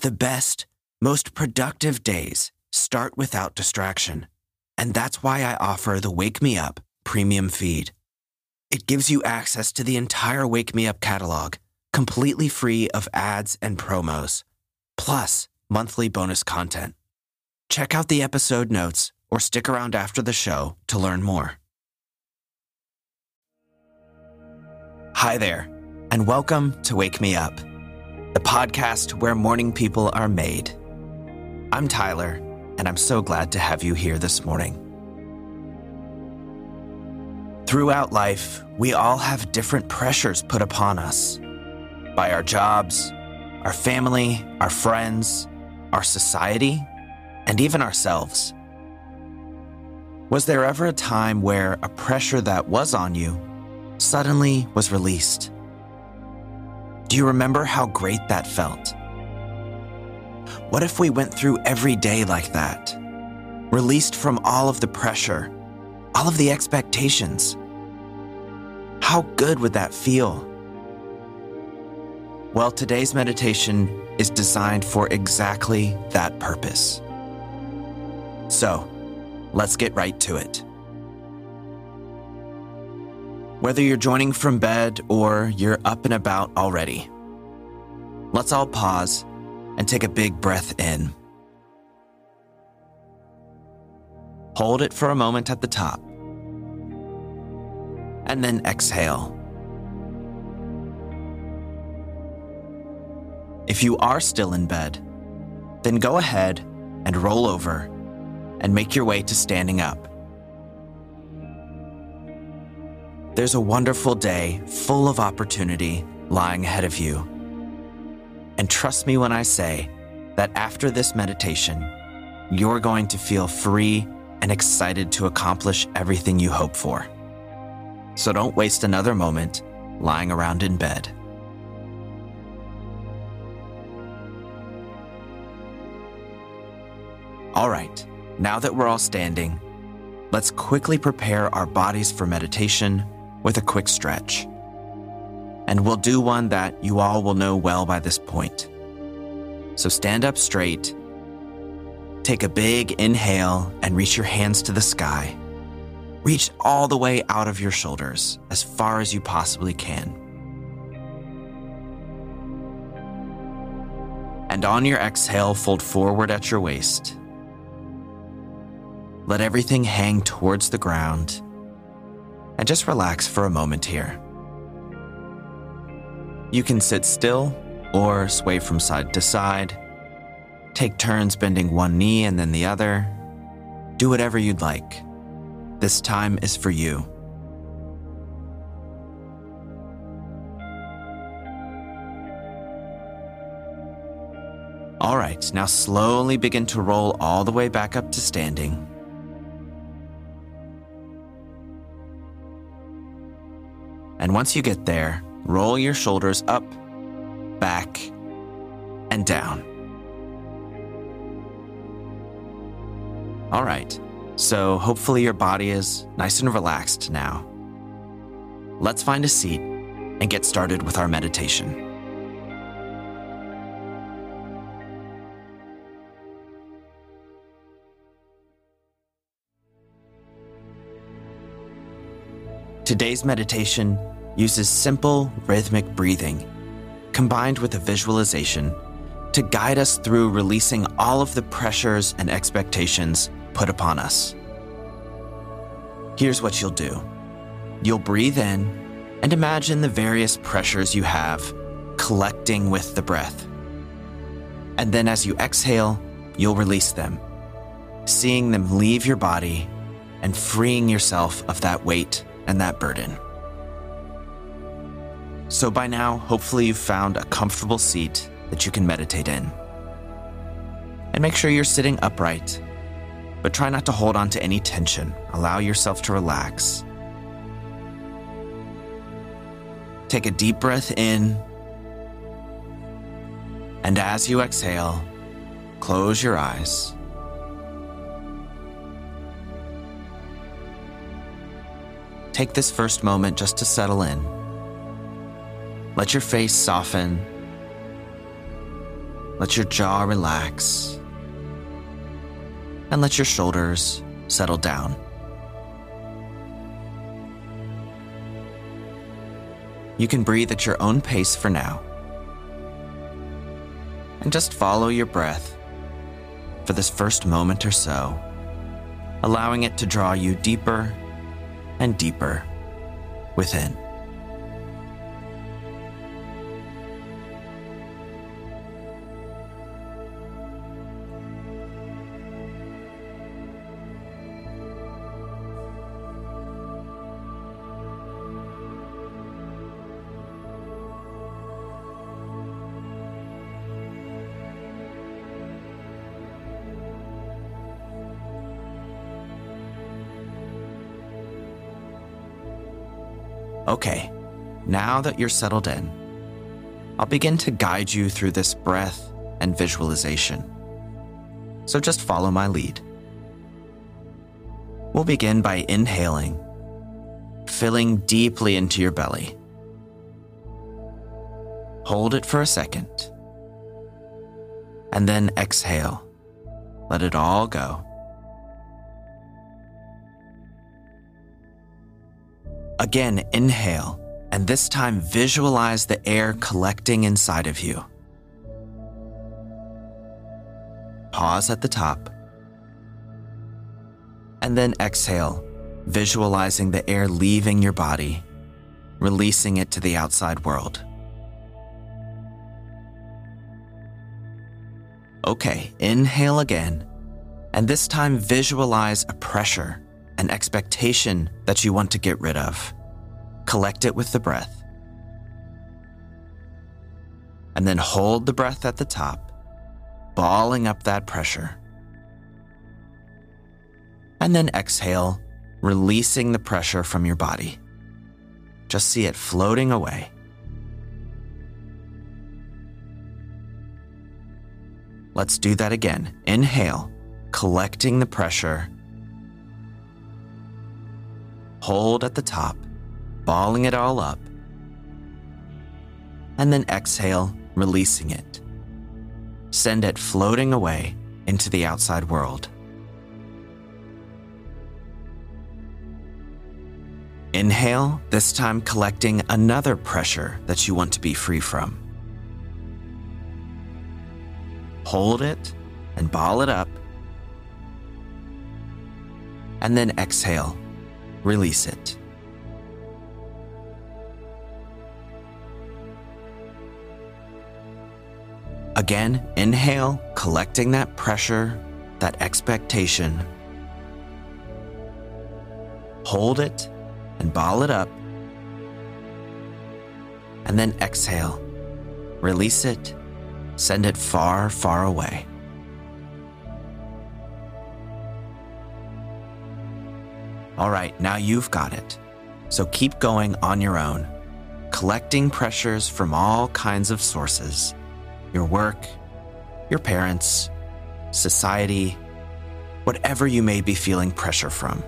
The best, most productive days start without distraction. And that's why I offer the Wake Me Up premium feed. It gives you access to the entire Wake Me Up catalog, completely free of ads and promos, plus monthly bonus content. Check out the episode notes or stick around after the show to learn more. Hi there, and welcome to Wake Me Up, the podcast where morning people are made. I'm Tyler, and I'm so glad to have you here this morning. Throughout life, we all have different pressures put upon us by our jobs, our family, our friends, our society, and even ourselves. Was there ever a time where a pressure that was on you suddenly was released? Do you remember how great that felt? What if we went through every day like that? Released from all of the pressure, all of the expectations. How good would that feel? Well, today's meditation is designed for exactly that purpose. So, let's get right to it. Whether you're joining from bed or you're up and about already, let's all pause and take a big breath in. Hold it for a moment at the top, and then exhale. If you are still in bed, then go ahead and roll over and make your way to standing up. There's a wonderful day full of opportunity lying ahead of you. And trust me when I say that after this meditation, you're going to feel free and excited to accomplish everything you hope for. So don't waste another moment lying around in bed. All right, now that we're all standing, let's quickly prepare our bodies for meditation with a quick stretch. And we'll do one that you all will know well by this point. So stand up straight, take a big inhale, and reach your hands to the sky. Reach all the way out of your shoulders as far as you possibly can. And on your exhale, fold forward at your waist. Let everything hang towards the ground and just relax for a moment here. You can sit still or sway from side to side. Take turns bending one knee and then the other. Do whatever you'd like. This time is for you. All right, now slowly begin to roll all the way back up to standing. And once you get there, roll your shoulders up, back, and down. All right, so hopefully your body is nice and relaxed now. Let's find a seat and get started with our meditation. Today's meditation uses simple, rhythmic breathing combined with a visualization to guide us through releasing all of the pressures and expectations put upon us. Here's what you'll do you'll breathe in and imagine the various pressures you have collecting with the breath. And then as you exhale, you'll release them, seeing them leave your body and freeing yourself of that weight and that burden. So by now, hopefully, you've found a comfortable seat that you can meditate in. And make sure you're sitting upright, but try not to hold on to any tension. Allow yourself to relax. Take a deep breath in, and as you exhale, close your eyes. Take this first moment just to settle in. Let your face soften let your jaw relax and let your shoulders settle down. You can breathe at your own pace for now. And just follow your breath for this first moment or so, allowing it to draw you deeper and deeper within. Okay, now that you're settled in, I'll begin to guide you through this breath and visualization. So just follow my lead. We'll begin by inhaling, filling deeply into your belly. Hold it for a second. And then exhale. Let it all go. Again, inhale, and this time visualize the air collecting inside of you. Pause at the top. And then exhale, visualizing the air leaving your body, releasing it to the outside world. Okay, inhale again, and this time visualize a pressure an expectation that you want to get rid of. Collect it with the breath. And then hold the breath at the top, balling up that pressure. And then exhale, releasing the pressure from your body. Just see it floating away. Let's do that again. Inhale, collecting the pressure hold at the top, balling it all up, and then exhale, releasing it. Send it floating away into the outside world. Inhale, this time collecting another pressure that you want to be free from. Hold it and ball it up. And then exhale, release it. Again, inhale, collecting that pressure, that expectation. Hold it and ball it up. And then exhale, release it, send it far, far away. All right, now you've got it. So keep going on your own, collecting pressures from all kinds of sources your work, your parents, society, whatever you may be feeling pressure from.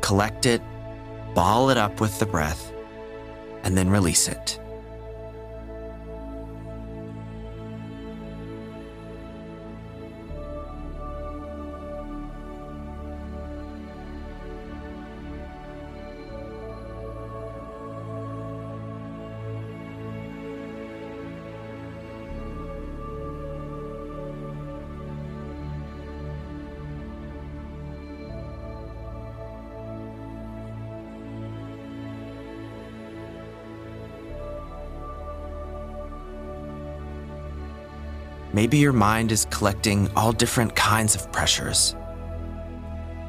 Collect it, ball it up with the breath, and then release it. Maybe your mind is collecting all different kinds of pressures.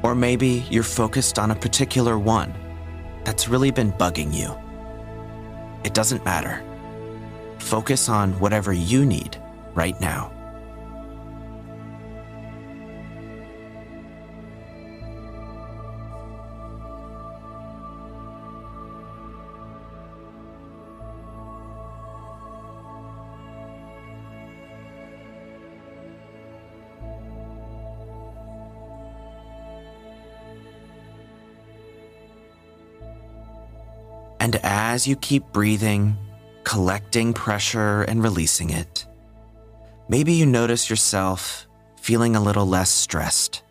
Or maybe you're focused on a particular one that's really been bugging you. It doesn't matter. Focus on whatever you need right now. And as you keep breathing, collecting pressure and releasing it, maybe you notice yourself feeling a little less stressed.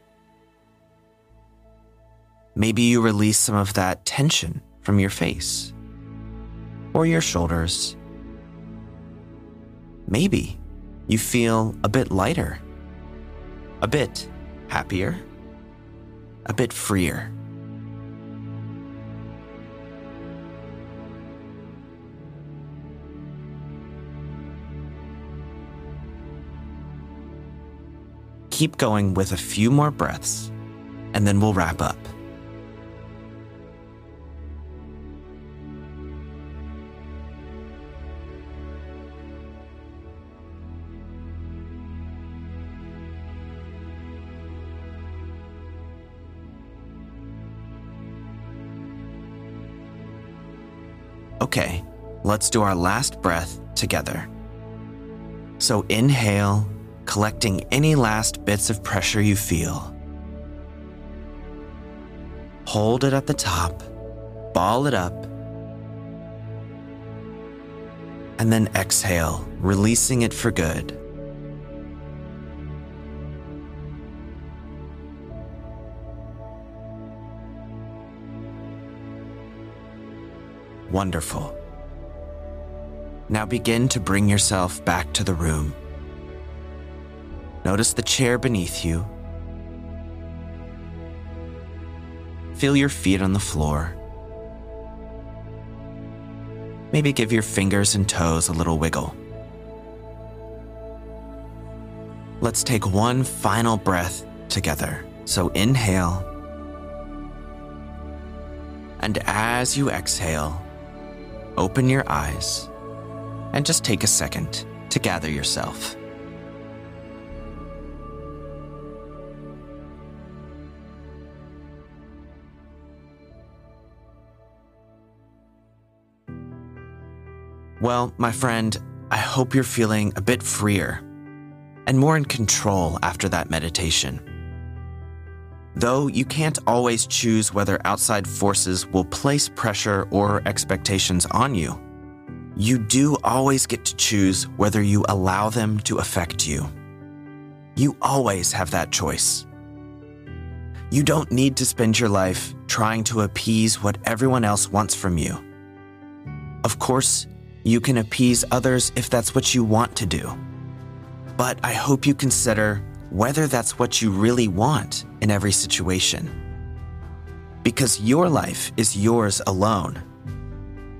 Maybe you release some of that tension from your face or your shoulders. Maybe you feel a bit lighter, a bit happier, a bit freer. Keep going with a few more breaths, and then we'll wrap up. Okay, let's do our last breath together. So inhale, collecting any last bits of pressure you feel. Hold it at the top, ball it up, and then exhale, releasing it for good. Wonderful. Now begin to bring yourself back to the room. Notice the chair beneath you. Feel your feet on the floor. Maybe give your fingers and toes a little wiggle. Let's take one final breath together. So inhale. And as you exhale, open your eyes and just take a second to gather yourself. Well, my friend, I hope you're feeling a bit freer and more in control after that meditation. Though you can't always choose whether outside forces will place pressure or expectations on you, you do always get to choose whether you allow them to affect you. You always have that choice. You don't need to spend your life trying to appease what everyone else wants from you. Of course, you can appease others if that's what you want to do. But I hope you consider whether that's what you really want in every situation. Because your life is yours alone.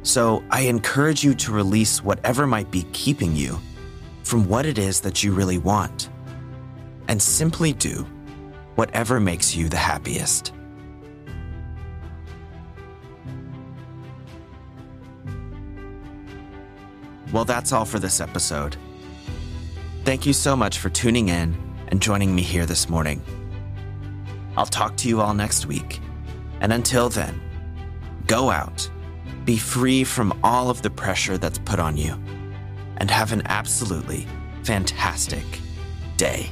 So I encourage you to release whatever might be keeping you from what it is that you really want. And simply do whatever makes you the happiest. Well, that's all for this episode. Thank you so much for tuning in and joining me here this morning. I'll talk to you all next week. And until then, go out, be free from all of the pressure that's put on you, and have an absolutely fantastic day.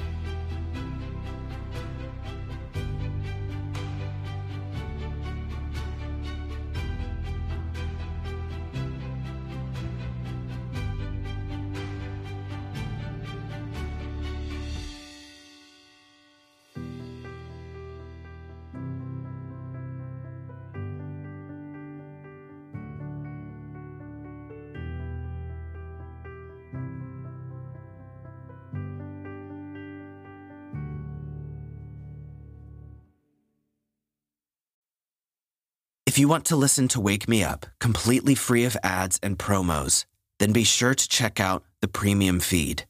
If you want to listen to Wake Me Up completely free of ads and promos, then be sure to check out the premium feed.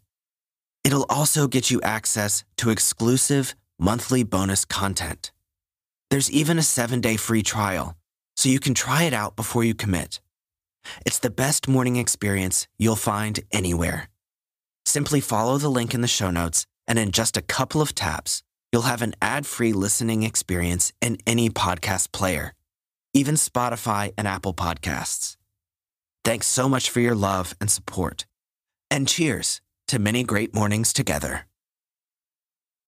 It'll also get you access to exclusive monthly bonus content. There's even a seven day free trial, so you can try it out before you commit. It's the best morning experience you'll find anywhere. Simply follow the link in the show notes, and in just a couple of taps, you'll have an ad free listening experience in any podcast player even Spotify and Apple Podcasts. Thanks so much for your love and support. And cheers to many great mornings together.